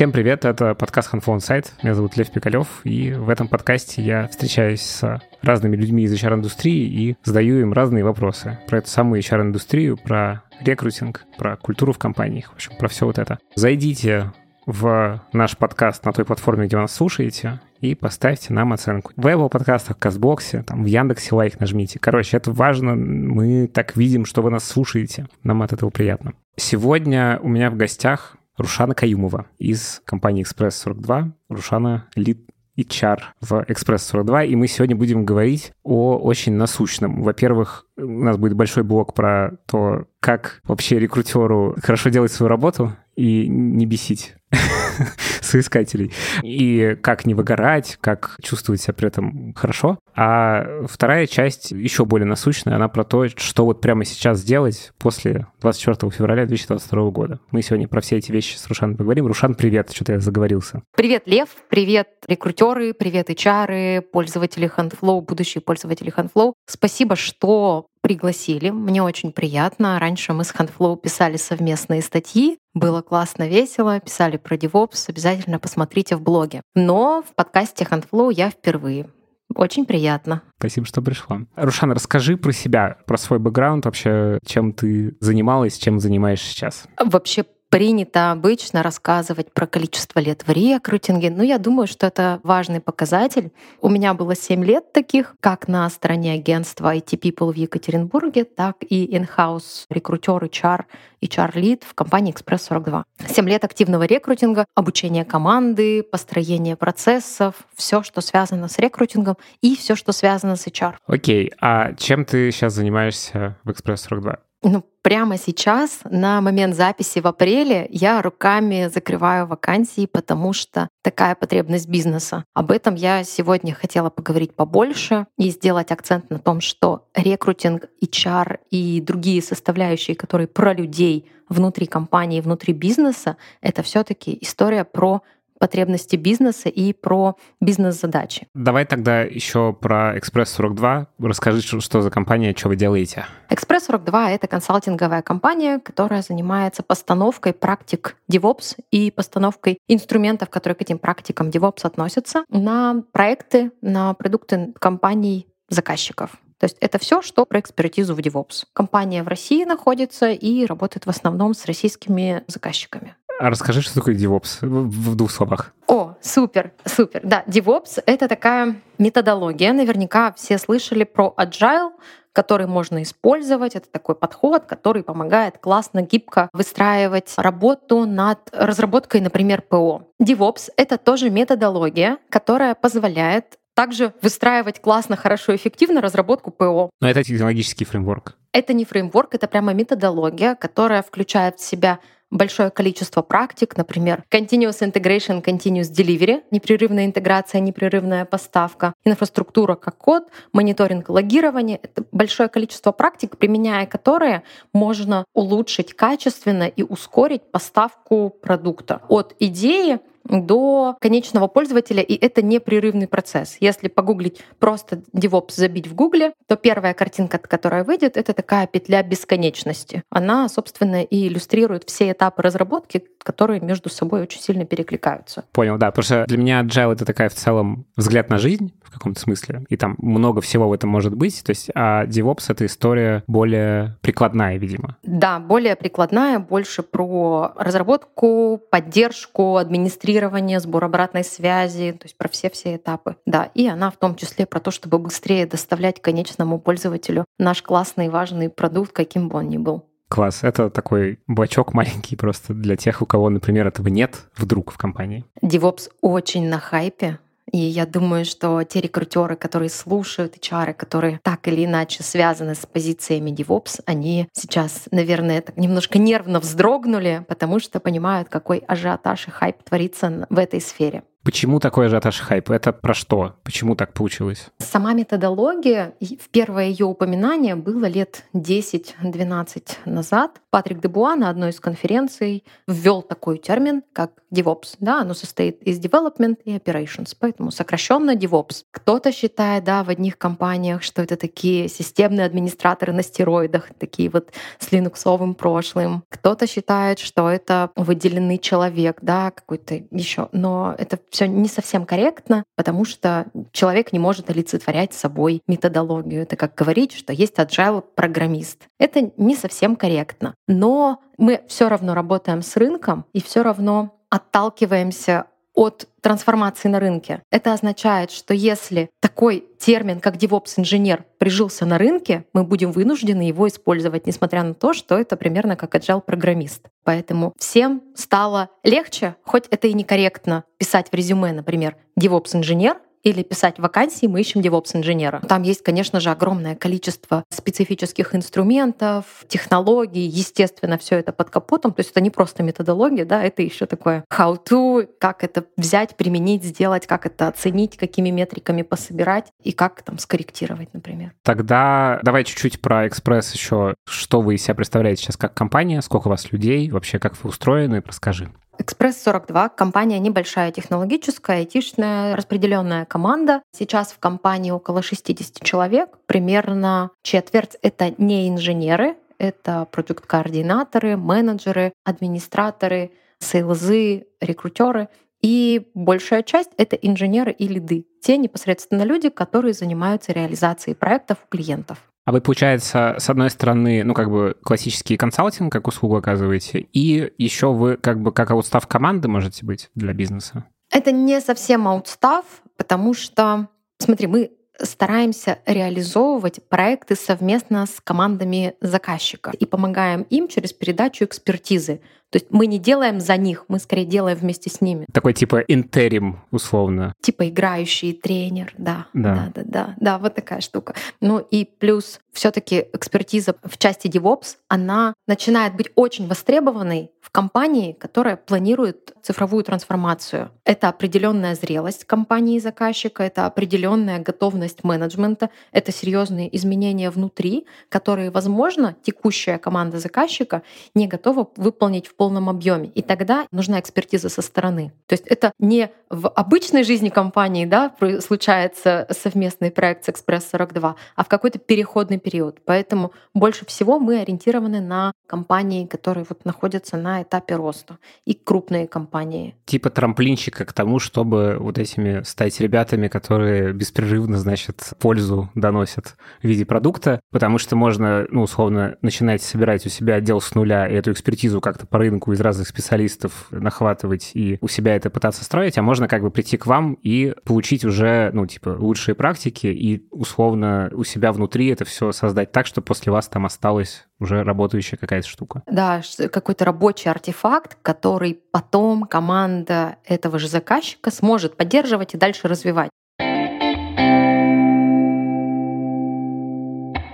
Всем привет, это подкаст Hanflow Insight. Меня зовут Лев Пикалев, и в этом подкасте я встречаюсь с разными людьми из HR-индустрии и задаю им разные вопросы про эту самую HR-индустрию, про рекрутинг, про культуру в компаниях, в общем, про все вот это. Зайдите в наш подкаст на той платформе, где вы нас слушаете, и поставьте нам оценку. В Apple подкастах, в Казбоксе, там, в Яндексе лайк нажмите. Короче, это важно. Мы так видим, что вы нас слушаете. Нам от этого приятно. Сегодня у меня в гостях Рушана Каюмова из компании Express 42. Рушана лид HR в Express 42, и мы сегодня будем говорить о очень насущном. Во-первых, у нас будет большой блок про то, как вообще рекрутеру хорошо делать свою работу и не бесить соискателей. И как не выгорать, как чувствовать себя при этом хорошо. А вторая часть, еще более насущная, она про то, что вот прямо сейчас сделать после 24 февраля 2022 года. Мы сегодня про все эти вещи с Рушаном поговорим. Рушан, привет, что-то я заговорился. Привет, Лев, привет, рекрутеры, привет, HR, пользователи HandFlow, будущие пользователи HandFlow. Спасибо, что пригласили. Мне очень приятно. Раньше мы с HandFlow писали совместные статьи. Было классно, весело. Писали про DevOps. Обязательно посмотрите в блоге. Но в подкасте HandFlow я впервые. Очень приятно. Спасибо, что пришла. Рушан, расскажи про себя, про свой бэкграунд, вообще, чем ты занималась, чем занимаешься сейчас. Вообще принято обычно рассказывать про количество лет в рекрутинге. Но я думаю, что это важный показатель. У меня было 7 лет таких, как на стороне агентства IT People в Екатеринбурге, так и in-house рекрутер HR, HR Lead в компании Express 42. 7 лет активного рекрутинга, обучение команды, построение процессов, все, что связано с рекрутингом и все, что связано с HR. Окей, а чем ты сейчас занимаешься в Express 42? Ну, прямо сейчас, на момент записи в апреле, я руками закрываю вакансии, потому что такая потребность бизнеса. Об этом я сегодня хотела поговорить побольше и сделать акцент на том, что рекрутинг, HR и другие составляющие, которые про людей внутри компании, внутри бизнеса, это все таки история про потребности бизнеса и про бизнес-задачи. Давай тогда еще про Экспресс 42. Расскажи, что за компания, что вы делаете. Экспресс 42 — это консалтинговая компания, которая занимается постановкой практик DevOps и постановкой инструментов, которые к этим практикам DevOps относятся, на проекты, на продукты компаний заказчиков. То есть это все, что про экспертизу в DevOps. Компания в России находится и работает в основном с российскими заказчиками. А расскажи, что такое DevOps в двух словах. О, супер, супер. Да, DevOps — это такая методология. Наверняка все слышали про Agile, который можно использовать. Это такой подход, который помогает классно, гибко выстраивать работу над разработкой, например, ПО. DevOps — это тоже методология, которая позволяет также выстраивать классно, хорошо, эффективно разработку ПО. Но это технологический фреймворк. Это не фреймворк, это прямо методология, которая включает в себя большое количество практик, например, continuous integration, continuous delivery, непрерывная интеграция, непрерывная поставка, инфраструктура как код, мониторинг, логирование. Это большое количество практик, применяя которые можно улучшить качественно и ускорить поставку продукта от идеи до конечного пользователя, и это непрерывный процесс. Если погуглить просто DevOps забить в Гугле, то первая картинка, которая выйдет, это такая петля бесконечности. Она, собственно, и иллюстрирует все этапы разработки, которые между собой очень сильно перекликаются. Понял, да, потому что для меня Agile — это такая в целом взгляд на жизнь в каком-то смысле, и там много всего в этом может быть, то есть а DevOps — это история более прикладная, видимо. Да, более прикладная, больше про разработку, поддержку, администрирование тестирование, сбор обратной связи, то есть про все-все этапы. Да, и она в том числе про то, чтобы быстрее доставлять конечному пользователю наш классный и важный продукт, каким бы он ни был. Класс. Это такой бачок маленький просто для тех, у кого, например, этого нет вдруг в компании. DevOps очень на хайпе. И я думаю, что те рекрутеры, которые слушают HR, которые так или иначе связаны с позициями DevOps, они сейчас, наверное, так немножко нервно вздрогнули, потому что понимают, какой ажиотаж и хайп творится в этой сфере. Почему такой ажиотаж хайп? Это про что? Почему так получилось? Сама методология, в первое ее упоминание было лет 10-12 назад. Патрик Дебуа на одной из конференций ввел такой термин, как DevOps. Да, оно состоит из development и operations, поэтому сокращенно DevOps. Кто-то считает, да, в одних компаниях, что это такие системные администраторы на стероидах, такие вот с линуксовым прошлым. Кто-то считает, что это выделенный человек, да, какой-то еще. Но это все не совсем корректно, потому что человек не может олицетворять собой методологию. Это как говорить, что есть agile программист. Это не совсем корректно. Но мы все равно работаем с рынком и все равно отталкиваемся от трансформации на рынке. Это означает, что если такой термин, как DevOps-инженер, прижился на рынке, мы будем вынуждены его использовать, несмотря на то, что это примерно как agile-программист. Поэтому всем стало легче, хоть это и некорректно писать в резюме, например, DevOps-инженер, или писать вакансии, мы ищем DevOps-инженера. Там есть, конечно же, огромное количество специфических инструментов, технологий, естественно, все это под капотом. То есть это не просто методология, да, это еще такое how-to, как это взять, применить, сделать, как это оценить, какими метриками пособирать и как там скорректировать, например. Тогда давай чуть-чуть про Экспресс еще. Что вы из себя представляете сейчас как компания, сколько у вас людей, вообще как вы устроены, расскажи. Экспресс-42 — компания небольшая технологическая, айтишная, распределенная команда. Сейчас в компании около 60 человек. Примерно четверть — это не инженеры, это продукт-координаторы, менеджеры, администраторы, сейлзы, рекрутеры. И большая часть — это инженеры и лиды. Те непосредственно люди, которые занимаются реализацией проектов у клиентов. А вы, получается, с одной стороны, ну, как бы классический консалтинг, как услугу оказываете, и еще вы как бы как аутстав команды можете быть для бизнеса? Это не совсем аутстав, потому что, смотри, мы стараемся реализовывать проекты совместно с командами заказчика и помогаем им через передачу экспертизы. То есть мы не делаем за них, мы скорее делаем вместе с ними. Такой типа интерим, условно. Типа играющий тренер, да. Да, да, да, да, да вот такая штука. Ну и плюс все-таки экспертиза в части DevOps, она начинает быть очень востребованной в компании, которая планирует цифровую трансформацию. Это определенная зрелость компании заказчика, это определенная готовность менеджмента, это серьезные изменения внутри, которые, возможно, текущая команда заказчика не готова выполнить в полном объеме. И тогда нужна экспертиза со стороны. То есть это не в обычной жизни компании да, случается совместный проект с Экспресс-42, а в какой-то переходный период. Поэтому больше всего мы ориентированы на компании, которые вот находятся на этапе роста, и крупные компании. Типа трамплинчика к тому, чтобы вот этими стать ребятами, которые беспрерывно, значит, пользу доносят в виде продукта, потому что можно, ну, условно, начинать собирать у себя отдел с нуля и эту экспертизу как-то по рынку из разных специалистов нахватывать и у себя это пытаться строить, а можно как бы прийти к вам и получить уже, ну, типа, лучшие практики и условно у себя внутри это все создать так, чтобы после вас там осталась уже работающая какая-то штука. Да, какой-то рабочий артефакт, который потом команда этого же заказчика сможет поддерживать и дальше развивать.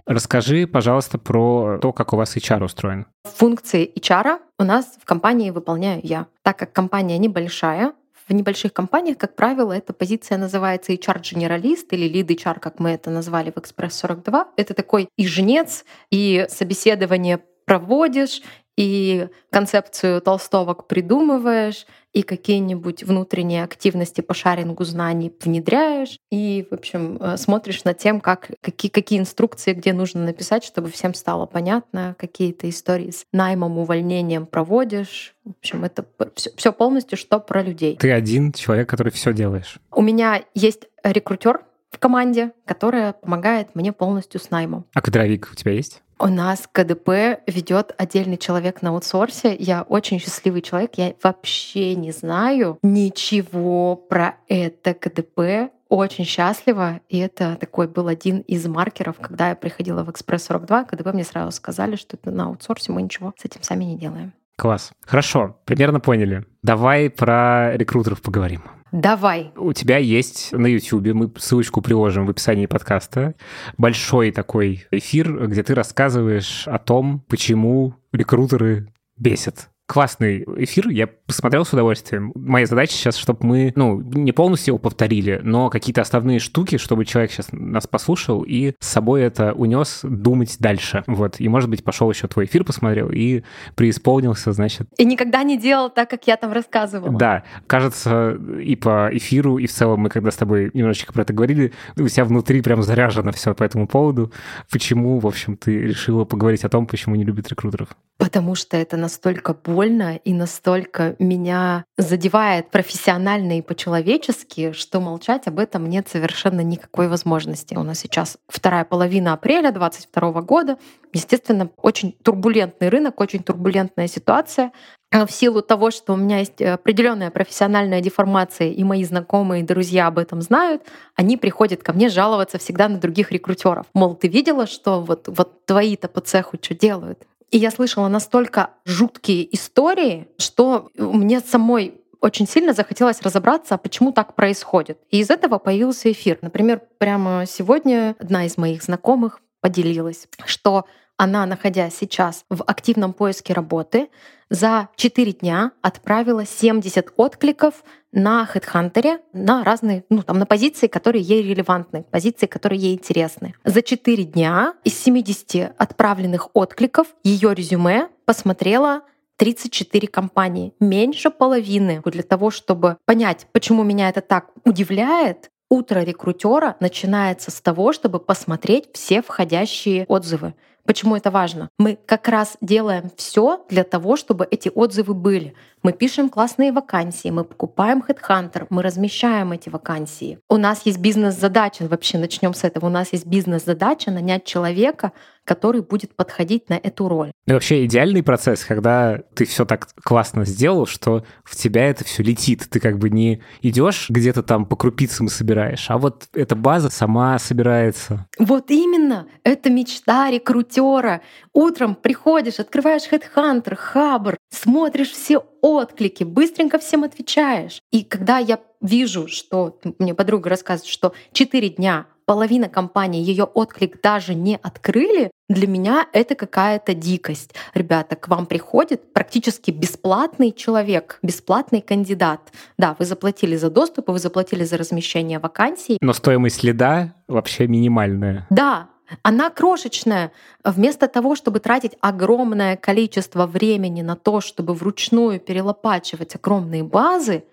Расскажи, пожалуйста, про то, как у вас HR устроен. Функции HR у нас в компании выполняю я. Так как компания небольшая, в небольших компаниях, как правило, эта позиция называется HR-генералист или lead HR, как мы это назвали в Express 42. Это такой и жнец, и собеседование проводишь, и концепцию толстовок придумываешь, и какие-нибудь внутренние активности по шарингу знаний внедряешь, и, в общем, э, смотришь над тем, как, какие, какие инструкции, где нужно написать, чтобы всем стало понятно, какие-то истории с наймом, увольнением проводишь. В общем, это все, все полностью что про людей. Ты один человек, который все делаешь. У меня есть рекрутер в команде, которая помогает мне полностью с наймом. А кадровик у тебя есть? У нас КДП ведет отдельный человек на аутсорсе. Я очень счастливый человек. Я вообще не знаю ничего про это КДП. Очень счастлива. И это такой был один из маркеров, когда я приходила в Экспресс 42, КДП мне сразу сказали, что это на аутсорсе, мы ничего с этим сами не делаем. Класс. Хорошо, примерно поняли. Давай про рекрутеров поговорим. Давай. У тебя есть на YouTube, мы ссылочку приложим в описании подкаста, большой такой эфир, где ты рассказываешь о том, почему рекрутеры бесят. Классный эфир, я посмотрел с удовольствием. Моя задача сейчас, чтобы мы, ну, не полностью его повторили, но какие-то основные штуки, чтобы человек сейчас нас послушал и с собой это унес думать дальше. Вот. И, может быть, пошел еще твой эфир посмотрел и преисполнился, значит. И никогда не делал так, как я там рассказывала. Да. Кажется, и по эфиру, и в целом мы когда с тобой немножечко про это говорили, у тебя внутри прям заряжено все по этому поводу. Почему, в общем, ты решила поговорить о том, почему не любит рекрутеров? Потому что это настолько больно и настолько меня задевает профессионально и по-человечески, что молчать об этом нет совершенно никакой возможности. У нас сейчас вторая половина апреля 2022 года. Естественно, очень турбулентный рынок, очень турбулентная ситуация. А в силу того, что у меня есть определенная профессиональная деформация, и мои знакомые и друзья об этом знают, они приходят ко мне жаловаться всегда на других рекрутеров. Мол, ты видела, что вот, вот твои-то по цеху что делают? И я слышала настолько жуткие истории, что мне самой очень сильно захотелось разобраться, почему так происходит. И из этого появился эфир. Например, прямо сегодня одна из моих знакомых поделилась, что она, находясь сейчас в активном поиске работы, за 4 дня отправила 70 откликов на HeadHunter на разные, ну там на позиции, которые ей релевантны, позиции, которые ей интересны. За 4 дня из 70 отправленных откликов ее резюме посмотрела 34 компании, меньше половины. Для того, чтобы понять, почему меня это так удивляет, утро рекрутера начинается с того, чтобы посмотреть все входящие отзывы. Почему это важно? Мы как раз делаем все для того, чтобы эти отзывы были. Мы пишем классные вакансии, мы покупаем HeadHunter, мы размещаем эти вакансии. У нас есть бизнес-задача, вообще начнем с этого. У нас есть бизнес-задача нанять человека, который будет подходить на эту роль. И вообще идеальный процесс, когда ты все так классно сделал, что в тебя это все летит. Ты как бы не идешь где-то там по крупицам собираешь, а вот эта база сама собирается. Вот именно. Это мечта рекрутера. Утром приходишь, открываешь HeadHunter, Хабр, смотришь все отклики, быстренько всем отвечаешь. И когда я вижу, что мне подруга рассказывает, что 4 дня половина компании ее отклик даже не открыли, для меня это какая-то дикость. Ребята, к вам приходит практически бесплатный человек, бесплатный кандидат. Да, вы заплатили за доступ, вы заплатили за размещение вакансий. Но стоимость следа вообще минимальная. Да, она крошечная. Вместо того, чтобы тратить огромное количество времени на то, чтобы вручную перелопачивать огромные базы,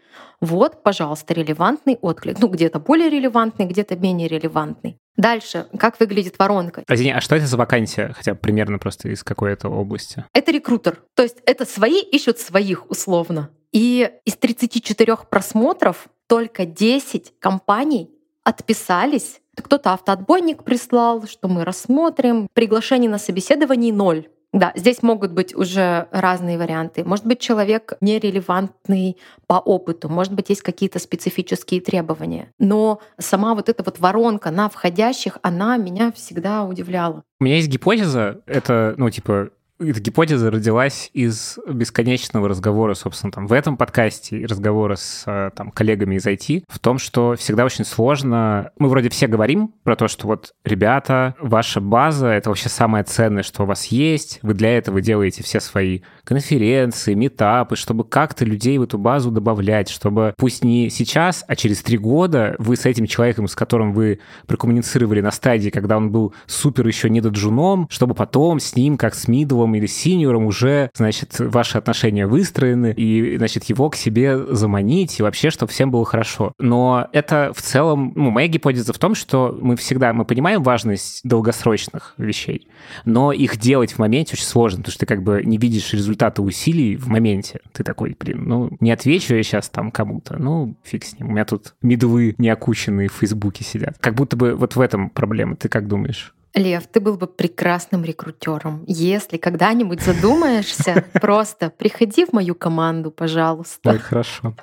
вот, пожалуйста, релевантный отклик. Ну, где-то более релевантный, где-то менее релевантный. Дальше, как выглядит воронка? Извини, а что это за вакансия? Хотя примерно просто из какой-то области. Это рекрутер. То есть это свои ищут своих условно. И из 34 просмотров только 10 компаний отписались. Кто-то автоотбойник прислал, что мы рассмотрим. Приглашений на собеседование ноль. Да, здесь могут быть уже разные варианты. Может быть, человек нерелевантный по опыту, может быть, есть какие-то специфические требования. Но сама вот эта вот воронка на входящих, она меня всегда удивляла. У меня есть гипотеза, это, ну, типа, эта гипотеза родилась из бесконечного разговора, собственно, там, в этом подкасте разговора с э, там, коллегами из IT, в том, что всегда очень сложно... Мы вроде все говорим про то, что вот, ребята, ваша база — это вообще самое ценное, что у вас есть. Вы для этого делаете все свои конференции, метапы, чтобы как-то людей в эту базу добавлять, чтобы пусть не сейчас, а через три года вы с этим человеком, с которым вы прокоммуницировали на стадии, когда он был супер еще не доджуном, чтобы потом с ним, как с мидовым или синьором уже, значит, ваши отношения выстроены, и, значит, его к себе заманить, и вообще, чтобы всем было хорошо. Но это в целом, ну, моя гипотеза в том, что мы всегда, мы понимаем важность долгосрочных вещей, но их делать в моменте очень сложно, потому что ты как бы не видишь результаты усилий в моменте. Ты такой, блин, ну, не отвечу я сейчас там кому-то, ну, фиг с ним. У меня тут мидлы неокученные в Фейсбуке сидят. Как будто бы вот в этом проблема. Ты как думаешь? Лев, ты был бы прекрасным рекрутером. Если когда-нибудь задумаешься, просто приходи в мою команду, пожалуйста. Ой, хорошо.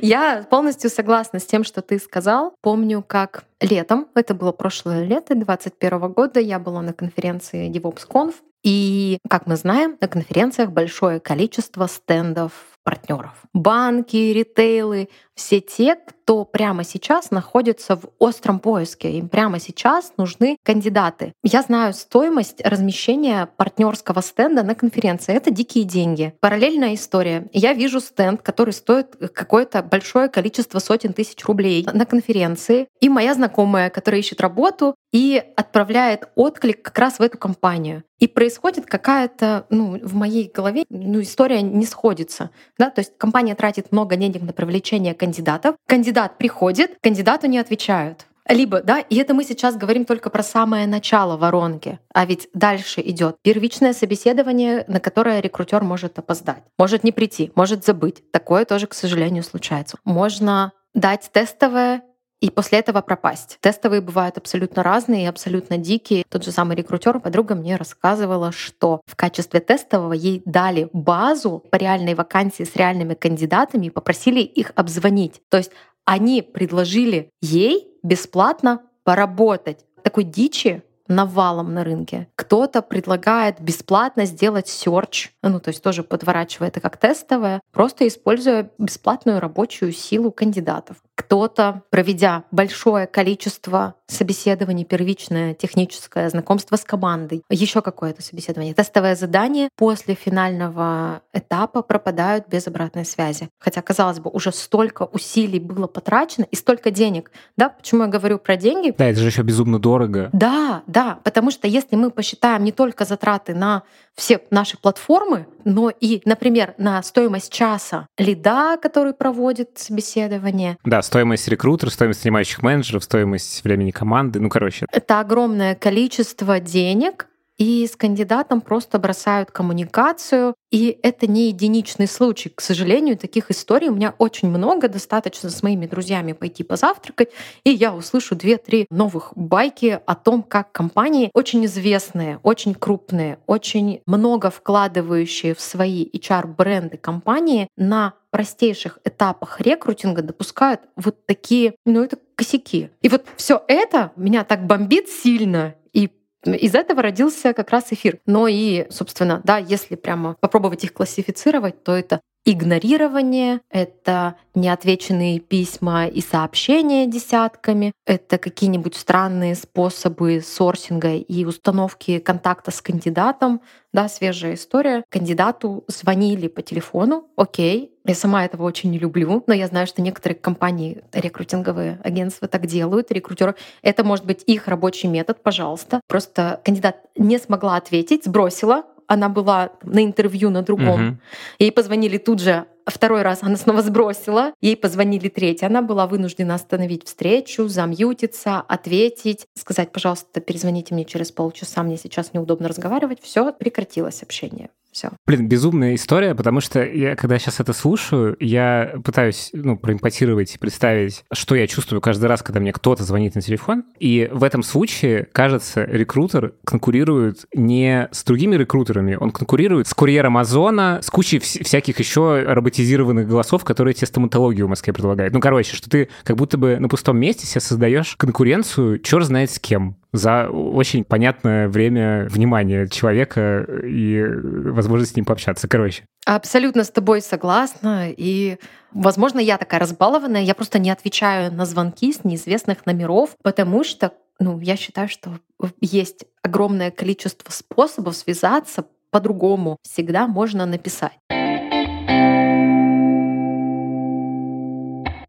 Я полностью согласна с тем, что ты сказал. Помню, как летом, это было прошлое лето 2021 года, я была на конференции DevOpsConf, и, как мы знаем, на конференциях большое количество стендов партнеров. Банки, ритейлы, все те, кто прямо сейчас находится в остром поиске. Им прямо сейчас нужны кандидаты. Я знаю стоимость размещения партнерского стенда на конференции. Это дикие деньги. Параллельная история. Я вижу стенд, который стоит какое-то большое количество сотен тысяч рублей на конференции. И моя знакомая, которая ищет работу и отправляет отклик как раз в эту компанию. И происходит какая-то, ну, в моей голове, ну, история не сходится. Да? То есть компания тратит много денег на привлечение кандидатов, кандидат приходит, кандидату не отвечают. Либо, да, и это мы сейчас говорим только про самое начало воронки, а ведь дальше идет первичное собеседование, на которое рекрутер может опоздать, может не прийти, может забыть. Такое тоже, к сожалению, случается. Можно дать тестовое и после этого пропасть. Тестовые бывают абсолютно разные и абсолютно дикие. Тот же самый рекрутер, подруга мне рассказывала, что в качестве тестового ей дали базу по реальной вакансии с реальными кандидатами и попросили их обзвонить. То есть они предложили ей бесплатно поработать. Такой дичи навалом на рынке. Кто-то предлагает бесплатно сделать search, ну то есть тоже подворачивая это как тестовое, просто используя бесплатную рабочую силу кандидатов. Кто-то, проведя большое количество собеседований, первичное техническое знакомство с командой, еще какое-то собеседование, тестовое задание, после финального этапа пропадают без обратной связи. Хотя, казалось бы, уже столько усилий было потрачено и столько денег. Да, почему я говорю про деньги? Да, это же еще безумно дорого. Да, да, потому что если мы посчитаем не только затраты на все наши платформы, но и, например, на стоимость часа лида, который проводит собеседование. Да, стоимость рекрутера, стоимость занимающих менеджеров, стоимость времени команды, ну, короче. Это огромное количество денег, и с кандидатом просто бросают коммуникацию. И это не единичный случай. К сожалению, таких историй у меня очень много. Достаточно с моими друзьями пойти позавтракать, и я услышу две-три новых байки о том, как компании очень известные, очень крупные, очень много вкладывающие в свои HR-бренды компании на простейших этапах рекрутинга допускают вот такие, ну это косяки. И вот все это меня так бомбит сильно, и из этого родился как раз эфир. Но и, собственно, да, если прямо попробовать их классифицировать, то это игнорирование, это неотвеченные письма и сообщения десятками, это какие-нибудь странные способы сорсинга и установки контакта с кандидатом, да, свежая история. Кандидату звонили по телефону, окей, я сама этого очень не люблю, но я знаю, что некоторые компании, рекрутинговые агентства так делают, рекрутеры. Это может быть их рабочий метод, пожалуйста. Просто кандидат не смогла ответить, сбросила, она была на интервью на другом. Угу. Ей позвонили тут же, второй раз она снова сбросила, ей позвонили третий. Она была вынуждена остановить встречу, замьютиться, ответить, сказать, пожалуйста, перезвоните мне через полчаса, мне сейчас неудобно разговаривать. Все, прекратилось общение. Все. Блин, безумная история, потому что я, когда сейчас это слушаю, я пытаюсь, ну, проимпотировать и представить, что я чувствую каждый раз, когда мне кто-то звонит на телефон. И в этом случае, кажется, рекрутер конкурирует не с другими рекрутерами, он конкурирует с курьером Озона, с кучей вс- всяких еще роботизированных голосов, которые тебе стоматологию в Москве предлагают. Ну, короче, что ты как будто бы на пустом месте себе создаешь конкуренцию, черт знает с кем за очень понятное время внимания человека и возможность с ним пообщаться. Короче. Абсолютно с тобой согласна. И, возможно, я такая разбалованная, я просто не отвечаю на звонки с неизвестных номеров, потому что ну, я считаю, что есть огромное количество способов связаться по-другому. Всегда можно написать.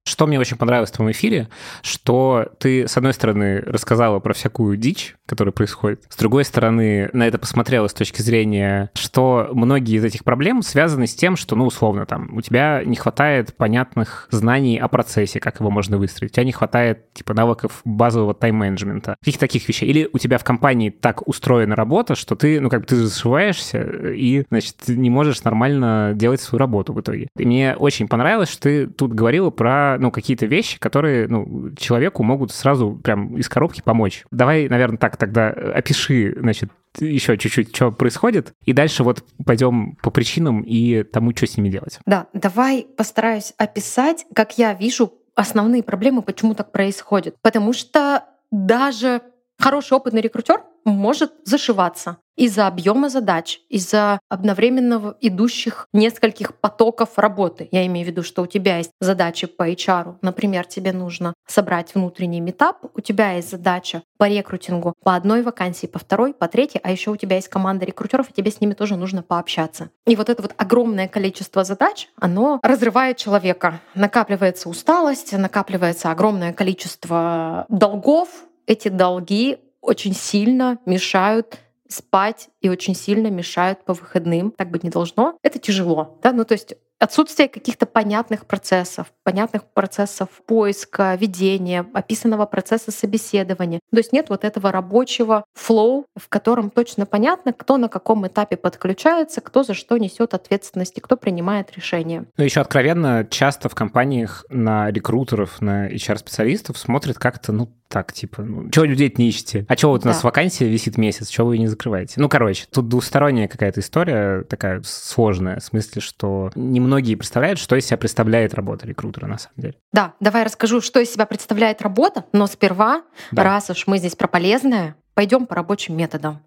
Что мне очень понравилось в твоем эфире, что ты, с одной стороны, рассказала про всякую дичь, которая происходит, с другой стороны, на это посмотрела с точки зрения, что многие из этих проблем связаны с тем, что, ну, условно, там, у тебя не хватает понятных знаний о процессе, как его можно выстроить, у тебя не хватает, типа, навыков базового тайм-менеджмента, каких таких вещей. Или у тебя в компании так устроена работа, что ты, ну, как бы ты зашиваешься и, значит, не можешь нормально делать свою работу в итоге. И мне очень понравилось, что ты тут говорила про ну, какие-то вещи, которые, ну, человеку могут сразу прям из коробки помочь. Давай, наверное, так тогда опиши, значит, еще чуть-чуть, что происходит, и дальше вот пойдем по причинам и тому, что с ними делать. Да, давай постараюсь описать, как я вижу основные проблемы, почему так происходит. Потому что даже хороший опытный рекрутер может зашиваться. из-за объема задач, из-за одновременного идущих нескольких потоков работы. Я имею в виду, что у тебя есть задачи по HR. Например, тебе нужно собрать внутренний метап, у тебя есть задача по рекрутингу по одной вакансии, по второй, по третьей, а еще у тебя есть команда рекрутеров, и тебе с ними тоже нужно пообщаться. И вот это вот огромное количество задач, оно разрывает человека. Накапливается усталость, накапливается огромное количество долгов. Эти долги очень сильно мешают спать и очень сильно мешают по выходным. Так быть не должно. Это тяжело. Да? Ну, то есть отсутствие каких-то понятных процессов, понятных процессов поиска, ведения, описанного процесса собеседования. То есть нет вот этого рабочего флоу, в котором точно понятно, кто на каком этапе подключается, кто за что несет ответственность и кто принимает решения. Ну, еще откровенно, часто в компаниях на рекрутеров, на HR-специалистов смотрят как-то, ну, так, типа, ну, чего людей не ищете? А чего вот у нас да. вакансия висит месяц, чего вы ее не закрываете? Ну, короче, тут двусторонняя какая-то история такая сложная, в смысле, что немногие представляют, что из себя представляет работа рекрутера на самом деле. Да, давай расскажу, что из себя представляет работа, но сперва, да. раз уж мы здесь про полезное, Пойдем по рабочим методам.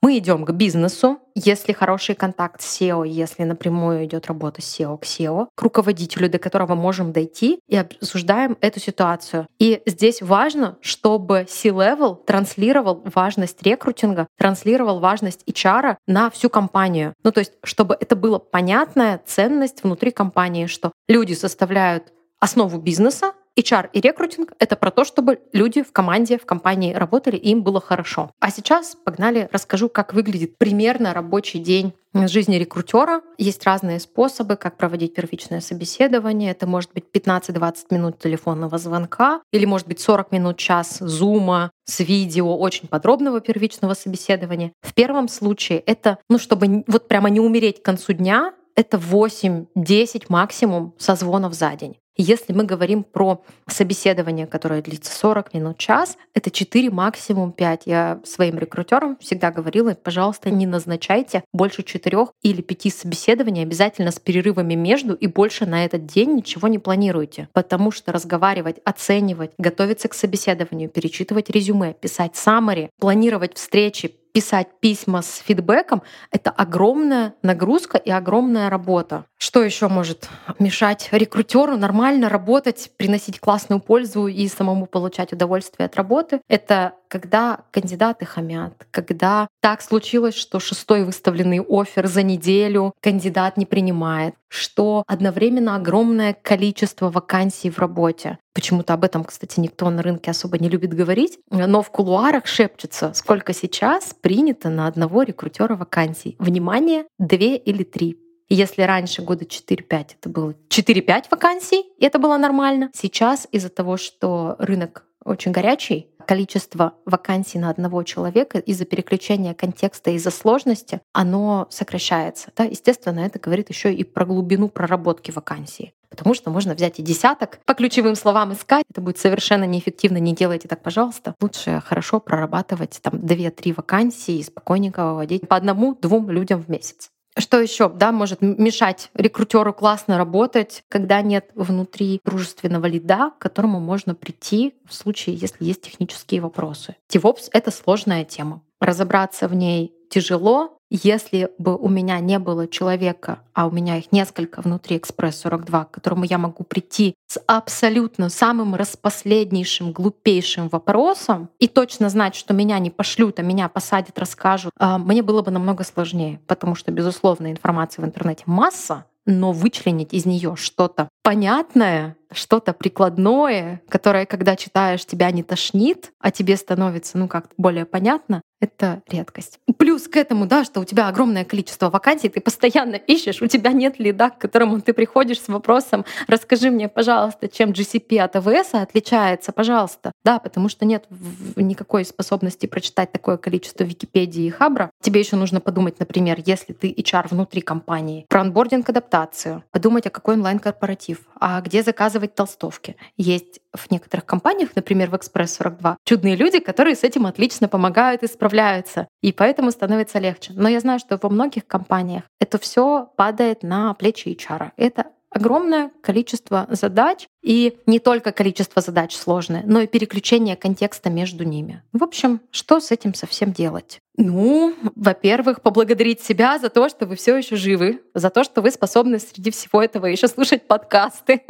Мы идем к бизнесу, если хороший контакт с SEO, если напрямую идет работа с SEO к SEO, к руководителю, до которого можем дойти, и обсуждаем эту ситуацию. И здесь важно, чтобы C-Level транслировал важность рекрутинга, транслировал важность HR на всю компанию. Ну, то есть, чтобы это было понятная ценность внутри компании, что люди составляют основу бизнеса, HR и рекрутинг — это про то, чтобы люди в команде, в компании работали, и им было хорошо. А сейчас погнали, расскажу, как выглядит примерно рабочий день жизни рекрутера. Есть разные способы, как проводить первичное собеседование. Это может быть 15-20 минут телефонного звонка или может быть 40 минут, час зума с видео очень подробного первичного собеседования. В первом случае это, ну, чтобы вот прямо не умереть к концу дня, это 8-10 максимум созвонов за день. Если мы говорим про собеседование, которое длится 40 минут, час, это 4, максимум 5. Я своим рекрутерам всегда говорила, пожалуйста, не назначайте больше 4 или 5 собеседований, обязательно с перерывами между, и больше на этот день ничего не планируйте. Потому что разговаривать, оценивать, готовиться к собеседованию, перечитывать резюме, писать summary, планировать встречи, писать письма с фидбэком — это огромная нагрузка и огромная работа. Что еще может мешать рекрутеру нормально работать, приносить классную пользу и самому получать удовольствие от работы? Это когда кандидаты хамят, когда так случилось, что шестой выставленный офер за неделю кандидат не принимает, что одновременно огромное количество вакансий в работе. Почему-то об этом, кстати, никто на рынке особо не любит говорить, но в кулуарах шепчется, сколько сейчас принято на одного рекрутера вакансий. Внимание, две или три. Если раньше года 4-5 это было 4-5 вакансий, и это было нормально, сейчас из-за того, что рынок очень горячий, количество вакансий на одного человека из-за переключения контекста, из-за сложности, оно сокращается. Да? Естественно, это говорит еще и про глубину проработки вакансии. Потому что можно взять и десяток, по ключевым словам искать. Это будет совершенно неэффективно. Не делайте так, пожалуйста. Лучше хорошо прорабатывать там 2-3 вакансии и спокойненько выводить по одному-двум людям в месяц. Что еще, да, может мешать рекрутеру классно работать, когда нет внутри дружественного лида, к которому можно прийти в случае, если есть технические вопросы. DevOps — это сложная тема. Разобраться в ней тяжело, если бы у меня не было человека, а у меня их несколько внутри Экспресс 42, к которому я могу прийти с абсолютно самым распоследнейшим, глупейшим вопросом и точно знать, что меня не пошлют, а меня посадят, расскажут, а, мне было бы намного сложнее, потому что, безусловно, информации в интернете масса, но вычленить из нее что-то понятное, что-то прикладное, которое, когда читаешь, тебя не тошнит, а тебе становится, ну, как-то более понятно, это редкость. Плюс к этому, да, что у тебя огромное количество вакансий, ты постоянно ищешь, у тебя нет лида, к которому ты приходишь с вопросом, расскажи мне, пожалуйста, чем GCP от AWS отличается, пожалуйста. Да, потому что нет никакой способности прочитать такое количество Википедии и Хабра. Тебе еще нужно подумать, например, если ты HR внутри компании, про онбординг адаптацию, подумать, а какой онлайн-корпоратив, а где заказывать толстовки. Есть в некоторых компаниях, например, в Экспресс 42, чудные люди, которые с этим отлично помогают и справляются. И поэтому становится легче. Но я знаю, что во многих компаниях это все падает на плечи HR. Это огромное количество задач, и не только количество задач сложное, но и переключение контекста между ними. В общем, что с этим совсем делать? Ну, во-первых, поблагодарить себя за то, что вы все еще живы, за то, что вы способны среди всего этого еще слушать подкасты,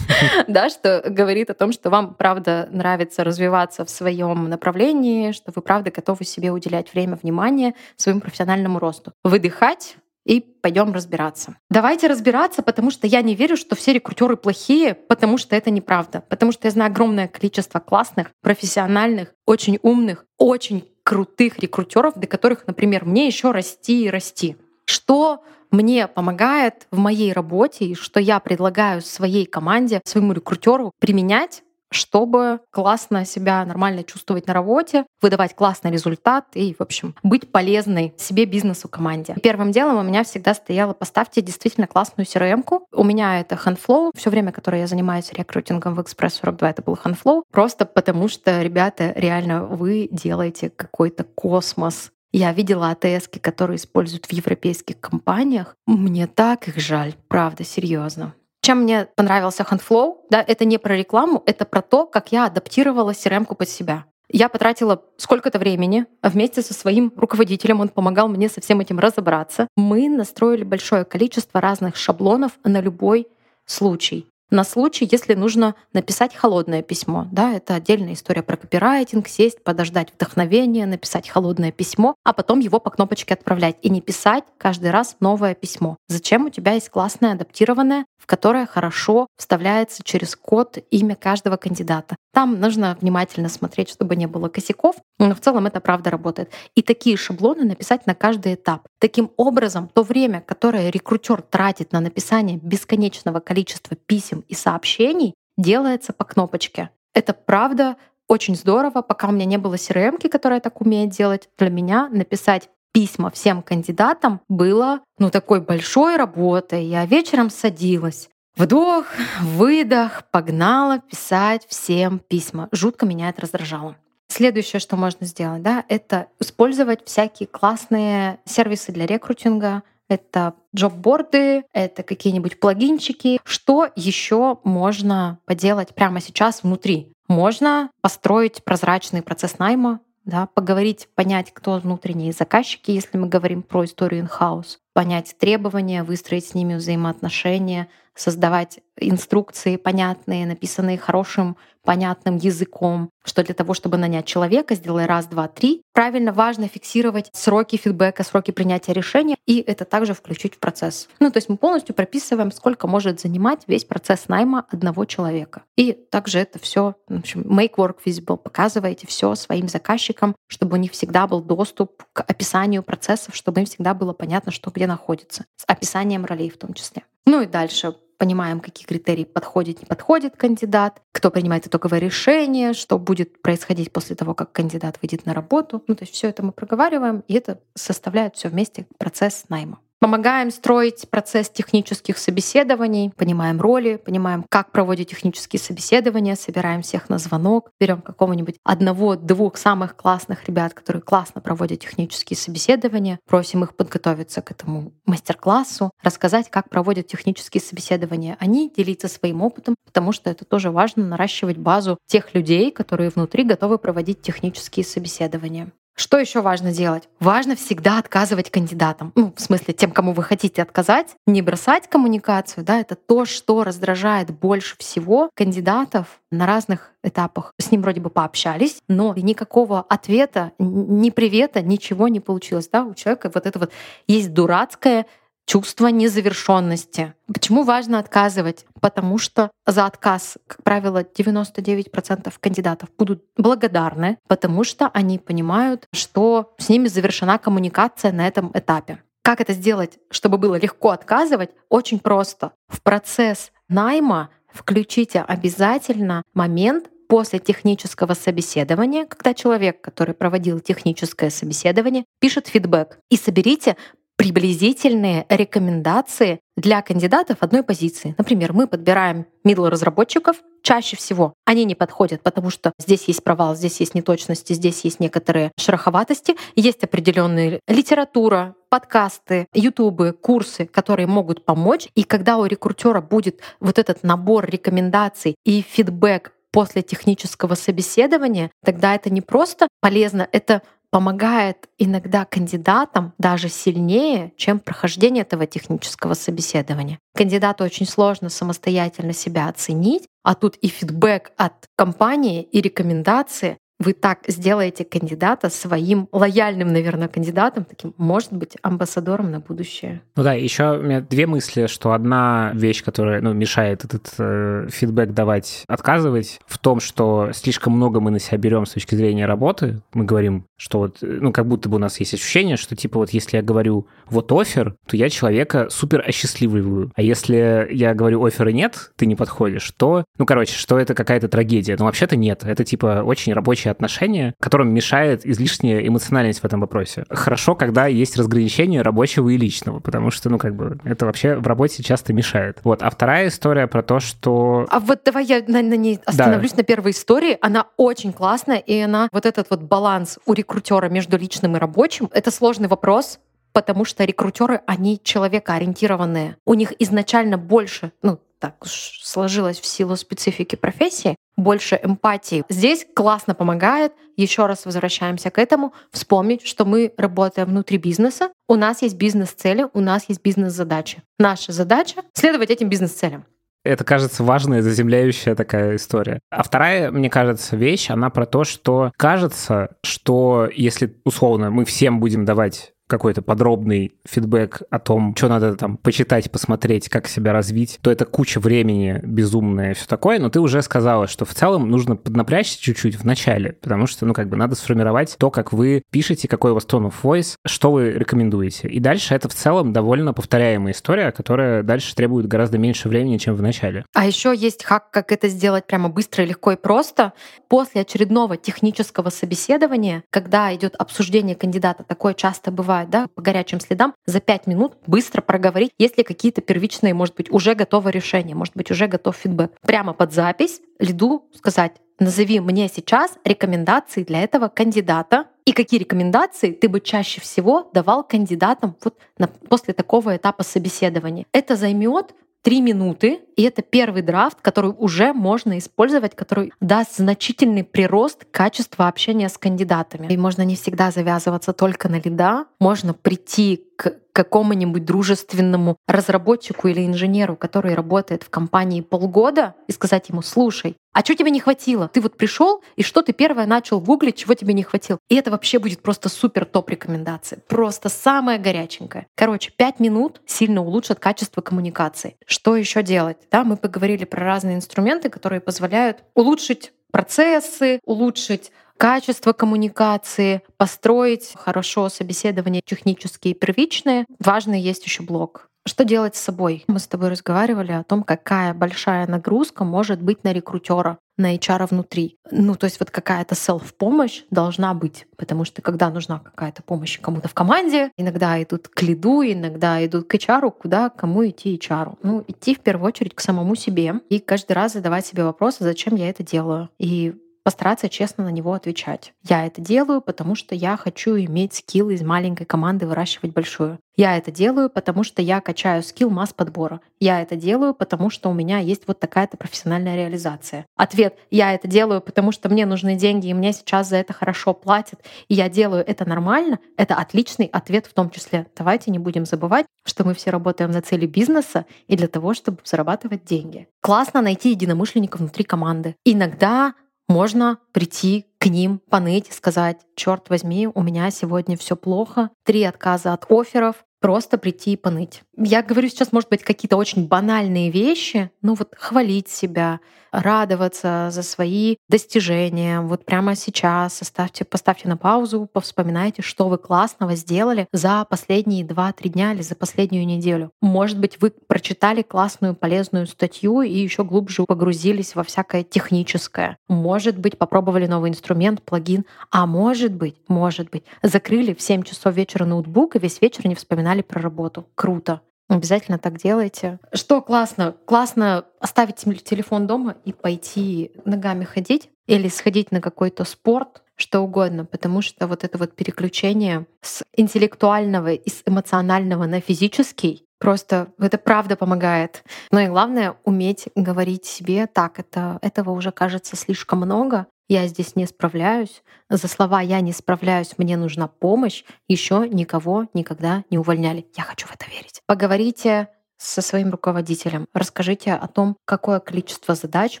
да, что говорит о том, что вам правда нравится развиваться в своем направлении, что вы правда готовы себе уделять время, внимание своему профессиональному росту. Выдыхать, и пойдем разбираться. Давайте разбираться, потому что я не верю, что все рекрутеры плохие, потому что это неправда. Потому что я знаю огромное количество классных, профессиональных, очень умных, очень крутых рекрутеров, до которых, например, мне еще расти и расти. Что мне помогает в моей работе и что я предлагаю своей команде, своему рекрутеру применять чтобы классно себя нормально чувствовать на работе, выдавать классный результат и, в общем, быть полезной себе, бизнесу, команде. Первым делом у меня всегда стояло поставьте действительно классную CRM-ку. У меня это HandFlow. Все время, которое я занимаюсь рекрутингом в Express 42, это был HandFlow. Просто потому что, ребята, реально вы делаете какой-то космос я видела АТС, которые используют в европейских компаниях. Мне так их жаль, правда, серьезно. Чем мне понравился HandFlow, да, это не про рекламу, это про то, как я адаптировала crm под себя. Я потратила сколько-то времени вместе со своим руководителем, он помогал мне со всем этим разобраться. Мы настроили большое количество разных шаблонов на любой случай на случай, если нужно написать холодное письмо. Да, это отдельная история про копирайтинг, сесть, подождать вдохновение, написать холодное письмо, а потом его по кнопочке отправлять и не писать каждый раз новое письмо. Зачем у тебя есть классное адаптированное, в которое хорошо вставляется через код имя каждого кандидата. Там нужно внимательно смотреть, чтобы не было косяков, но в целом это правда работает. И такие шаблоны написать на каждый этап. Таким образом, то время, которое рекрутер тратит на написание бесконечного количества писем и сообщений делается по кнопочке. Это правда очень здорово, пока у меня не было CRM, которая так умеет делать. Для меня написать письма всем кандидатам было ну такой большой работой. Я вечером садилась, вдох, выдох, погнала писать всем письма. Жутко меня это раздражало. Следующее, что можно сделать, да, это использовать всякие классные сервисы для рекрутинга, это джобборды, это какие-нибудь плагинчики. Что еще можно поделать прямо сейчас внутри? Можно построить прозрачный процесс найма, да, поговорить, понять, кто внутренние заказчики, если мы говорим про историю in-house, понять требования, выстроить с ними взаимоотношения, создавать инструкции понятные, написанные хорошим понятным языком, что для того, чтобы нанять человека, сделай раз, два, три. Правильно, важно фиксировать сроки фидбэка, сроки принятия решения, и это также включить в процесс. Ну, то есть мы полностью прописываем, сколько может занимать весь процесс найма одного человека. И также это все, в общем, make work visible, показывайте все своим заказчикам, чтобы у них всегда был доступ к описанию процессов, чтобы им всегда было понятно, что где находится, с описанием ролей в том числе. Ну и дальше понимаем, какие критерии подходит, не подходит кандидат, кто принимает итоговое решение, что будет происходить после того, как кандидат выйдет на работу. Ну, то есть все это мы проговариваем, и это составляет все вместе процесс найма. Помогаем строить процесс технических собеседований, понимаем роли, понимаем, как проводить технические собеседования, собираем всех на звонок, берем какого-нибудь одного-двух самых классных ребят, которые классно проводят технические собеседования, просим их подготовиться к этому мастер-классу, рассказать, как проводят технические собеседования они, делиться своим опытом, потому что это тоже важно наращивать базу тех людей, которые внутри готовы проводить технические собеседования. Что еще важно делать? Важно всегда отказывать кандидатам. Ну, в смысле, тем, кому вы хотите отказать, не бросать коммуникацию, да, это то, что раздражает больше всего кандидатов на разных этапах. С ним вроде бы пообщались, но никакого ответа, ни привета, ничего не получилось, да, у человека вот это вот есть дурацкое чувство незавершенности. Почему важно отказывать? Потому что за отказ, как правило, 99% кандидатов будут благодарны, потому что они понимают, что с ними завершена коммуникация на этом этапе. Как это сделать, чтобы было легко отказывать? Очень просто. В процесс найма включите обязательно момент после технического собеседования, когда человек, который проводил техническое собеседование, пишет фидбэк. И соберите приблизительные рекомендации для кандидатов одной позиции. Например, мы подбираем middle разработчиков, чаще всего они не подходят, потому что здесь есть провал, здесь есть неточности, здесь есть некоторые шероховатости, есть определенная литература, подкасты, ютубы, курсы, которые могут помочь. И когда у рекрутера будет вот этот набор рекомендаций и фидбэк после технического собеседования, тогда это не просто полезно, это помогает иногда кандидатам даже сильнее, чем прохождение этого технического собеседования. Кандидату очень сложно самостоятельно себя оценить, а тут и фидбэк от компании, и рекомендации вы так сделаете кандидата своим лояльным, наверное, кандидатом, таким, может быть, амбассадором на будущее. Ну да, еще у меня две мысли, что одна вещь, которая ну, мешает этот э, фидбэк давать, отказывать, в том, что слишком много мы на себя берем с точки зрения работы. Мы говорим, что вот, ну, как будто бы у нас есть ощущение, что типа вот если я говорю вот офер, то я человека супер осчастливливаю. А если я говорю оффера нет, ты не подходишь, то, ну, короче, что это какая-то трагедия. Но вообще-то нет. Это типа очень рабочий отношения, которым мешает излишняя эмоциональность в этом вопросе. Хорошо, когда есть разграничение рабочего и личного, потому что, ну, как бы, это вообще в работе часто мешает. Вот. А вторая история про то, что... А вот давай я на, на ней остановлюсь да. на первой истории. Она очень классная, и она вот этот вот баланс у рекрутера между личным и рабочим, это сложный вопрос, потому что рекрутеры, они человекоориентированные. У них изначально больше, ну, так уж сложилось в силу специфики профессии, больше эмпатии. Здесь классно помогает, еще раз возвращаемся к этому, вспомнить, что мы работаем внутри бизнеса, у нас есть бизнес-цели, у нас есть бизнес-задачи. Наша задача — следовать этим бизнес-целям. Это, кажется, важная, заземляющая такая история. А вторая, мне кажется, вещь, она про то, что кажется, что если, условно, мы всем будем давать какой-то подробный фидбэк о том, что надо там почитать, посмотреть, как себя развить, то это куча времени безумная и все такое, но ты уже сказала, что в целом нужно поднапрячься чуть-чуть в начале, потому что, ну, как бы надо сформировать то, как вы пишете, какой у вас tone of voice, что вы рекомендуете. И дальше это в целом довольно повторяемая история, которая дальше требует гораздо меньше времени, чем в начале. А еще есть хак, как это сделать прямо быстро, легко и просто. После очередного технического собеседования, когда идет обсуждение кандидата, такое часто бывает, бывает, да, по горячим следам, за пять минут быстро проговорить, есть ли какие-то первичные, может быть, уже готовое решение, может быть, уже готов фидбэк. Прямо под запись лиду сказать, назови мне сейчас рекомендации для этого кандидата и какие рекомендации ты бы чаще всего давал кандидатам вот на, после такого этапа собеседования. Это займет три минуты, и это первый драфт, который уже можно использовать, который даст значительный прирост качества общения с кандидатами. И можно не всегда завязываться только на лида, можно прийти к какому-нибудь дружественному разработчику или инженеру, который работает в компании полгода, и сказать ему, слушай, а что тебе не хватило? Ты вот пришел, и что ты первое начал гуглить, чего тебе не хватило? И это вообще будет просто супер топ рекомендация. Просто самая горяченькая. Короче, пять минут сильно улучшат качество коммуникации. Что еще делать? Да, мы поговорили про разные инструменты, которые позволяют улучшить процессы, улучшить качество коммуникации, построить хорошо собеседование технические и первичные. Важный есть еще блок. Что делать с собой? Мы с тобой разговаривали о том, какая большая нагрузка может быть на рекрутера, на HR внутри. Ну, то есть вот какая-то селф-помощь должна быть, потому что когда нужна какая-то помощь кому-то в команде, иногда идут к лиду, иногда идут к HR, куда, кому идти HR. Ну, идти в первую очередь к самому себе и каждый раз задавать себе вопросы, зачем я это делаю. И постараться честно на него отвечать. Я это делаю, потому что я хочу иметь скилл из маленькой команды выращивать большую. Я это делаю, потому что я качаю скилл масс подбора. Я это делаю, потому что у меня есть вот такая-то профессиональная реализация. Ответ «я это делаю, потому что мне нужны деньги, и мне сейчас за это хорошо платят, и я делаю это нормально» — это отличный ответ в том числе. Давайте не будем забывать, что мы все работаем на цели бизнеса и для того, чтобы зарабатывать деньги. Классно найти единомышленников внутри команды. Иногда можно прийти к ним, поныть, сказать, черт возьми, у меня сегодня все плохо, три отказа от офферов, просто прийти и поныть. Я говорю сейчас, может быть, какие-то очень банальные вещи, ну вот хвалить себя, радоваться за свои достижения. Вот прямо сейчас оставьте, поставьте на паузу, повспоминайте, что вы классного сделали за последние 2-3 дня или за последнюю неделю. Может быть, вы прочитали классную, полезную статью и еще глубже погрузились во всякое техническое. Может быть, попробовали новый инструмент, плагин. А может быть, может быть, закрыли в 7 часов вечера ноутбук и весь вечер не вспоминали про работу. Круто. Обязательно так делайте. Что классно? Классно оставить телефон дома и пойти ногами ходить или сходить на какой-то спорт, что угодно, потому что вот это вот переключение с интеллектуального и с эмоционального на физический Просто это правда помогает. Но и главное — уметь говорить себе, так, это, этого уже кажется слишком много, я здесь не справляюсь, за слова «я не справляюсь, мне нужна помощь» еще никого никогда не увольняли. Я хочу в это верить. Поговорите со своим руководителем. Расскажите о том, какое количество задач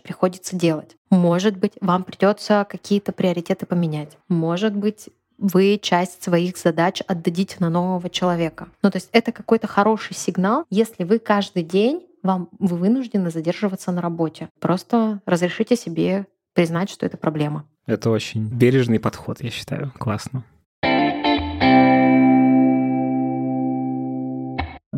приходится делать. Может быть, вам придется какие-то приоритеты поменять. Может быть, вы часть своих задач отдадите на нового человека. Ну, то есть это какой-то хороший сигнал, если вы каждый день вам вы вынуждены задерживаться на работе. Просто разрешите себе признать, что это проблема. Это очень бережный подход, я считаю. Классно.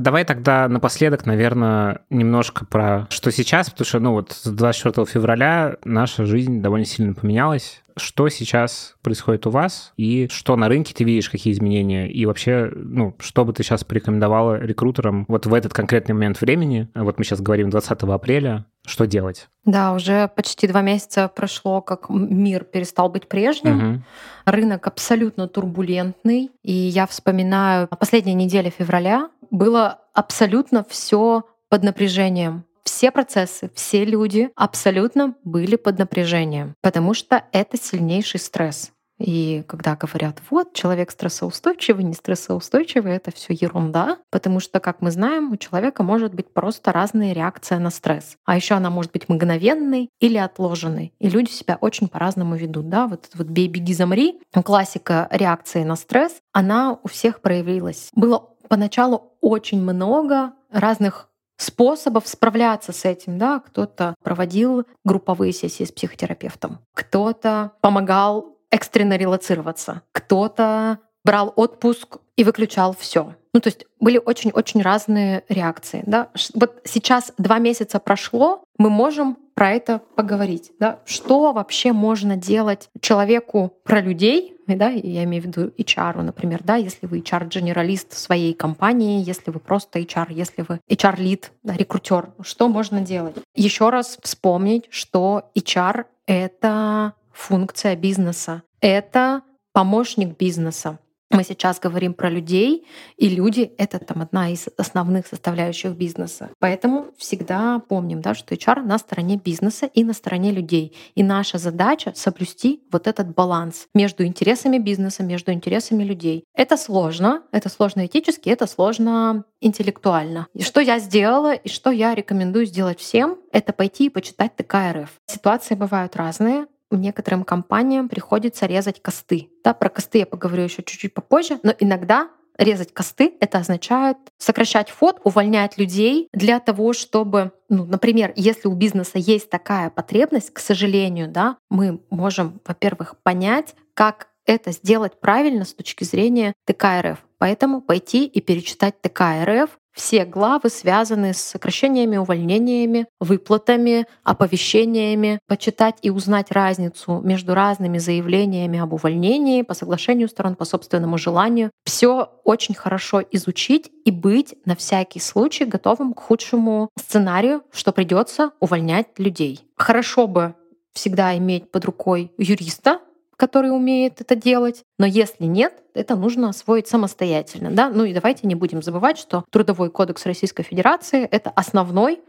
Давай тогда напоследок, наверное, немножко про что сейчас, потому что, ну вот, с 24 февраля наша жизнь довольно сильно поменялась. Что сейчас происходит у вас и что на рынке ты видишь, какие изменения? И вообще, ну, что бы ты сейчас порекомендовала рекрутерам вот в этот конкретный момент времени? Вот мы сейчас говорим 20 апреля. Что делать? Да, уже почти два месяца прошло, как мир перестал быть прежним. Угу. Рынок абсолютно турбулентный. И я вспоминаю последние недели февраля, было абсолютно все под напряжением. Все процессы, все люди абсолютно были под напряжением, потому что это сильнейший стресс. И когда говорят, вот, человек стрессоустойчивый, не стрессоустойчивый, это все ерунда, потому что, как мы знаем, у человека может быть просто разная реакция на стресс. А еще она может быть мгновенной или отложенной. И люди себя очень по-разному ведут. Да? Вот вот «бей, беги, замри», классика реакции на стресс, она у всех проявилась. Было поначалу очень много разных способов справляться с этим. Да? Кто-то проводил групповые сессии с психотерапевтом, кто-то помогал экстренно релацироваться, кто-то брал отпуск и выключал все. Ну, то есть были очень-очень разные реакции. Да? Вот сейчас два месяца прошло, мы можем про это поговорить. Да? Что вообще можно делать человеку про людей, да, я имею в виду HR, например, да, если вы HR-генералист своей компании, если вы просто HR, если вы HR-лид, да, рекрутер, что можно делать? Еще раз вспомнить, что HR — это функция бизнеса, это помощник бизнеса. Мы сейчас говорим про людей, и люди — это там одна из основных составляющих бизнеса. Поэтому всегда помним, да, что HR на стороне бизнеса и на стороне людей. И наша задача — соблюсти вот этот баланс между интересами бизнеса, между интересами людей. Это сложно, это сложно этически, это сложно интеллектуально. И что я сделала, и что я рекомендую сделать всем, это пойти и почитать ТК РФ. Ситуации бывают разные некоторым компаниям приходится резать косты. Да, про косты я поговорю еще чуть-чуть попозже, но иногда резать косты — это означает сокращать фот, увольнять людей для того, чтобы, ну, например, если у бизнеса есть такая потребность, к сожалению, да, мы можем, во-первых, понять, как это сделать правильно с точки зрения ТК РФ. Поэтому пойти и перечитать ТК РФ, все главы связаны с сокращениями, увольнениями, выплатами, оповещениями, почитать и узнать разницу между разными заявлениями об увольнении по соглашению сторон, по собственному желанию. Все очень хорошо изучить и быть на всякий случай готовым к худшему сценарию, что придется увольнять людей. Хорошо бы всегда иметь под рукой юриста, который умеет это делать. Но если нет, это нужно освоить самостоятельно. Да? Ну и давайте не будем забывать, что Трудовой кодекс Российской Федерации — это основной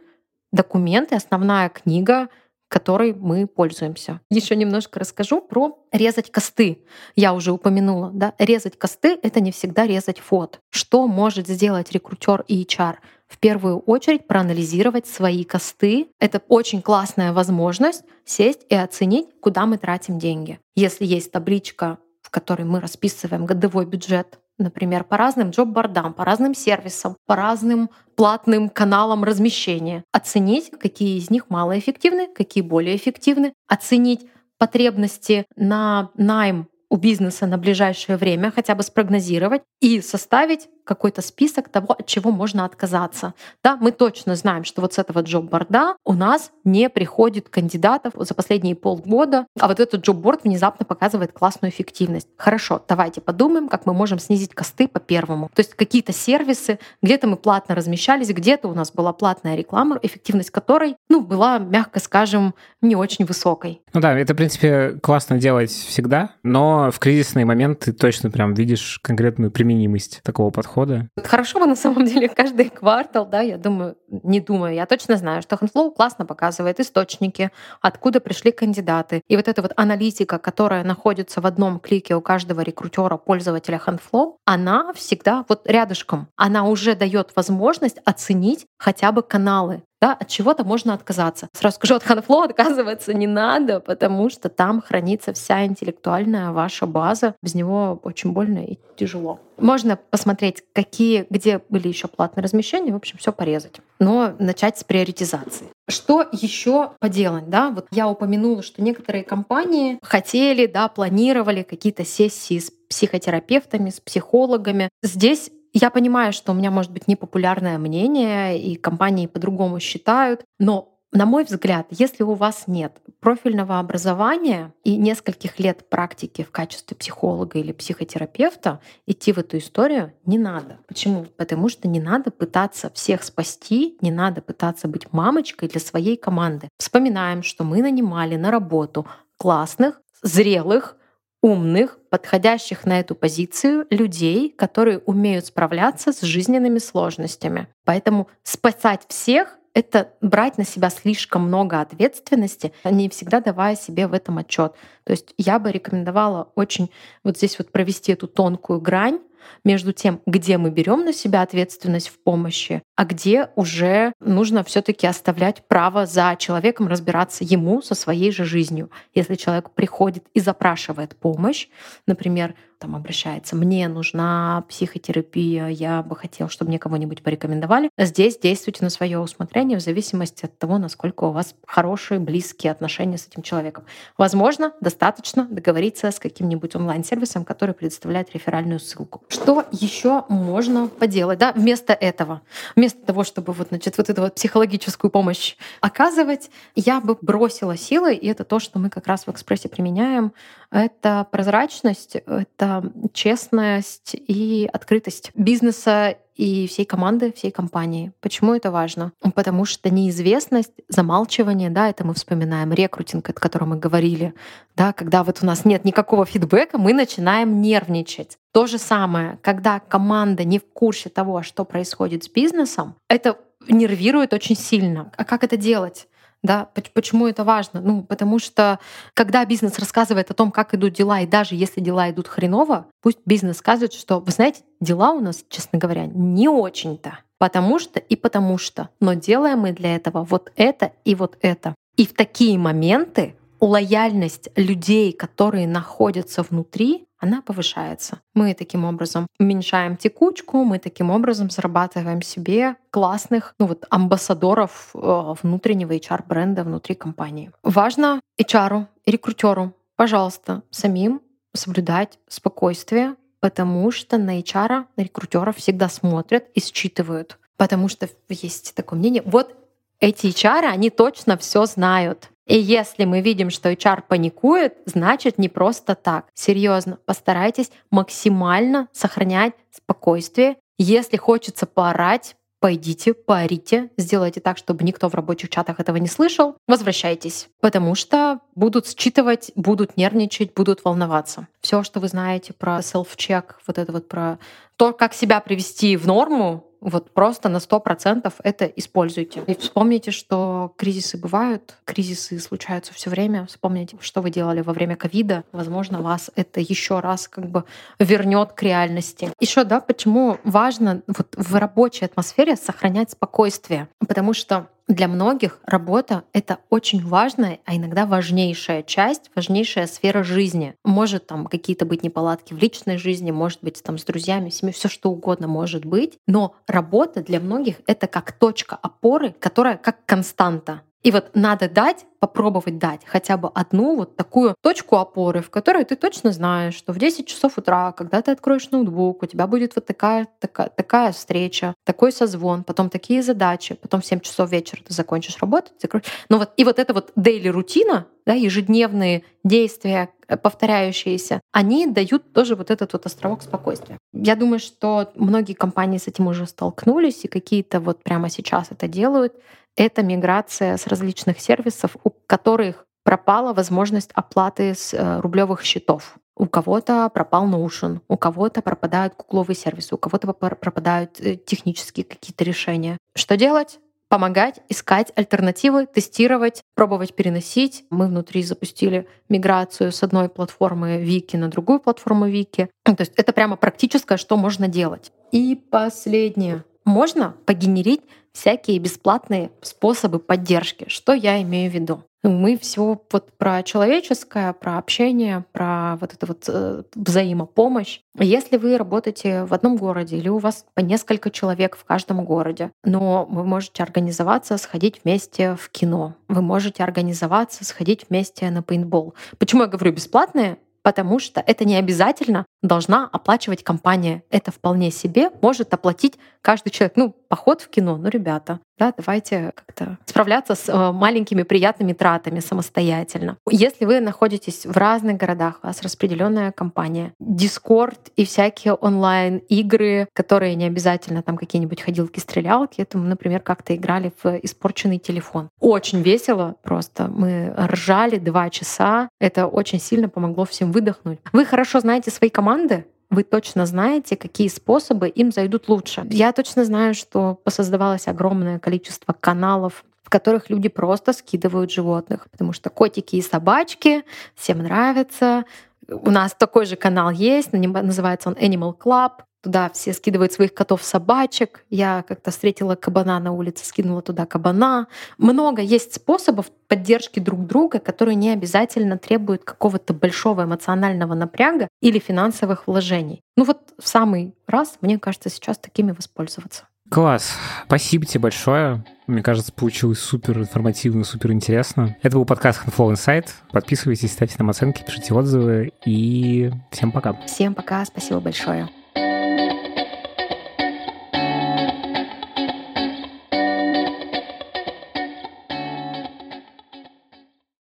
документ и основная книга, которой мы пользуемся. Еще немножко расскажу про резать косты. Я уже упомянула, да, резать косты — это не всегда резать фот. Что может сделать рекрутер и HR? в первую очередь проанализировать свои косты. Это очень классная возможность сесть и оценить, куда мы тратим деньги. Если есть табличка, в которой мы расписываем годовой бюджет например, по разным джоб-бордам, по разным сервисам, по разным платным каналам размещения, оценить, какие из них малоэффективны, какие более эффективны, оценить потребности на найм у бизнеса на ближайшее время, хотя бы спрогнозировать. И составить какой-то список того, от чего можно отказаться. Да, мы точно знаем, что вот с этого джоб-борда у нас не приходит кандидатов за последние полгода, а вот этот джоб-борд внезапно показывает классную эффективность. Хорошо, давайте подумаем, как мы можем снизить косты по первому. То есть какие-то сервисы, где-то мы платно размещались, где-то у нас была платная реклама, эффективность которой, ну, была, мягко скажем, не очень высокой. Ну да, это, в принципе, классно делать всегда, но в кризисный момент ты точно прям видишь конкретную применимость такого подхода подхода? Хорошо бы на самом деле каждый квартал, да, я думаю, не думаю, я точно знаю, что HandFlow классно показывает источники, откуда пришли кандидаты. И вот эта вот аналитика, которая находится в одном клике у каждого рекрутера, пользователя HandFlow, она всегда вот рядышком. Она уже дает возможность оценить хотя бы каналы, да, от чего-то можно отказаться. Сразу скажу, от Ханфло отказываться не надо, потому что там хранится вся интеллектуальная ваша база. Без него очень больно и тяжело. Можно посмотреть, какие, где были еще платные размещения, в общем, все порезать. Но начать с приоритизации. Что еще поделать, да? Вот я упомянула, что некоторые компании хотели, да, планировали какие-то сессии с психотерапевтами, с психологами. Здесь я понимаю, что у меня может быть непопулярное мнение, и компании по-другому считают, но на мой взгляд, если у вас нет профильного образования и нескольких лет практики в качестве психолога или психотерапевта, идти в эту историю не надо. Почему? Потому что не надо пытаться всех спасти, не надо пытаться быть мамочкой для своей команды. Вспоминаем, что мы нанимали на работу классных, зрелых, умных, подходящих на эту позицию людей, которые умеют справляться с жизненными сложностями. Поэтому спасать всех — это брать на себя слишком много ответственности, не всегда давая себе в этом отчет. То есть я бы рекомендовала очень вот здесь вот провести эту тонкую грань между тем, где мы берем на себя ответственность в помощи, а где уже нужно все-таки оставлять право за человеком разбираться ему со своей же жизнью. Если человек приходит и запрашивает помощь, например, там обращается, мне нужна психотерапия, я бы хотел, чтобы мне кого-нибудь порекомендовали. Здесь действуйте на свое усмотрение в зависимости от того, насколько у вас хорошие, близкие отношения с этим человеком. Возможно, достаточно договориться с каким-нибудь онлайн-сервисом, который предоставляет реферальную ссылку. Что еще можно поделать? Да, вместо этого, вместо того, чтобы вот, значит, вот эту вот психологическую помощь оказывать, я бы бросила силы, и это то, что мы как раз в экспрессе применяем, это прозрачность, это честность и открытость бизнеса и всей команды, всей компании. Почему это важно? Потому что неизвестность, замалчивание, да, это мы вспоминаем, рекрутинг, о котором мы говорили, да, когда вот у нас нет никакого фидбэка, мы начинаем нервничать. То же самое, когда команда не в курсе того, что происходит с бизнесом, это нервирует очень сильно. А как это делать? Да, почему это важно? Ну, потому что когда бизнес рассказывает о том, как идут дела, и даже если дела идут хреново, пусть бизнес скажет, что, вы знаете, дела у нас, честно говоря, не очень-то. Потому что и потому что. Но делаем мы для этого вот это и вот это. И в такие моменты лояльность людей, которые находятся внутри, она повышается. Мы таким образом уменьшаем текучку, мы таким образом зарабатываем себе классных ну вот, амбассадоров э, внутреннего HR-бренда внутри компании. Важно HR и рекрутеру, пожалуйста, самим соблюдать спокойствие, потому что на HR, на рекрутеров всегда смотрят и считывают. Потому что есть такое мнение, вот эти HR, они точно все знают. И если мы видим, что HR паникует, значит не просто так. Серьезно, постарайтесь максимально сохранять спокойствие. Если хочется поорать, пойдите, поорите, сделайте так, чтобы никто в рабочих чатах этого не слышал, возвращайтесь, потому что будут считывать, будут нервничать, будут волноваться. Все, что вы знаете про self-check, вот это вот про то, как себя привести в норму, вот просто на 100% это используйте. И вспомните, что кризисы бывают, кризисы случаются все время. Вспомните, что вы делали во время ковида. Возможно, вас это еще раз как бы вернет к реальности. Еще, да, почему важно вот в рабочей атмосфере сохранять спокойствие. Потому что Для многих работа — это очень важная, а иногда важнейшая часть, важнейшая сфера жизни. Может там какие-то быть неполадки в личной жизни, может быть там с друзьями, семьей, все что угодно может быть. Но работа для многих — это как точка опоры, которая как константа. И вот надо дать, попробовать дать хотя бы одну вот такую точку опоры, в которой ты точно знаешь, что в 10 часов утра, когда ты откроешь ноутбук, у тебя будет вот такая, такая, такая встреча, такой созвон, потом такие задачи, потом в 7 часов вечера ты закончишь работать, закроешь. Ну вот, и вот эта вот daily рутина, да, ежедневные действия, э, повторяющиеся, они дают тоже вот этот вот островок спокойствия. Я думаю, что многие компании с этим уже столкнулись, и какие-то вот прямо сейчас это делают это миграция с различных сервисов, у которых пропала возможность оплаты с э, рублевых счетов. У кого-то пропал Notion, у кого-то пропадают гугловые сервисы, у кого-то пропадают э, технические какие-то решения. Что делать? помогать, искать альтернативы, тестировать, пробовать переносить. Мы внутри запустили миграцию с одной платформы Вики на другую платформу Вики. То есть это прямо практическое, что можно делать. И последнее. Можно погенерить всякие бесплатные способы поддержки. Что я имею в виду? Мы все вот про человеческое, про общение, про вот эту вот э, взаимопомощь. Если вы работаете в одном городе или у вас по несколько человек в каждом городе, но вы можете организоваться, сходить вместе в кино, вы можете организоваться, сходить вместе на пейнтбол. Почему я говорю бесплатные? Потому что это не обязательно должна оплачивать компания. Это вполне себе может оплатить каждый человек. Ну, поход в кино, ну, ребята, да, давайте как-то справляться с э, маленькими приятными тратами самостоятельно. Если вы находитесь в разных городах, у вас распределенная компания, Discord и всякие онлайн-игры, которые не обязательно там какие-нибудь ходилки-стрелялки, это мы, например, как-то играли в испорченный телефон. Очень весело просто. Мы ржали два часа. Это очень сильно помогло всем выдохнуть. Вы хорошо знаете свои команды, вы точно знаете, какие способы им зайдут лучше. Я точно знаю, что посоздавалось огромное количество каналов в которых люди просто скидывают животных, потому что котики и собачки всем нравятся. У нас такой же канал есть, называется он Animal Club. Туда все скидывают своих котов, собачек. Я как-то встретила кабана на улице, скинула туда кабана. Много есть способов поддержки друг друга, которые не обязательно требуют какого-то большого эмоционального напряга или финансовых вложений. Ну вот в самый раз, мне кажется, сейчас такими воспользоваться. Класс. Спасибо тебе большое. Мне кажется, получилось супер информативно, супер интересно. Это был подкаст Handflow Insight. Подписывайтесь, ставьте нам оценки, пишите отзывы. И всем пока. Всем пока. Спасибо большое.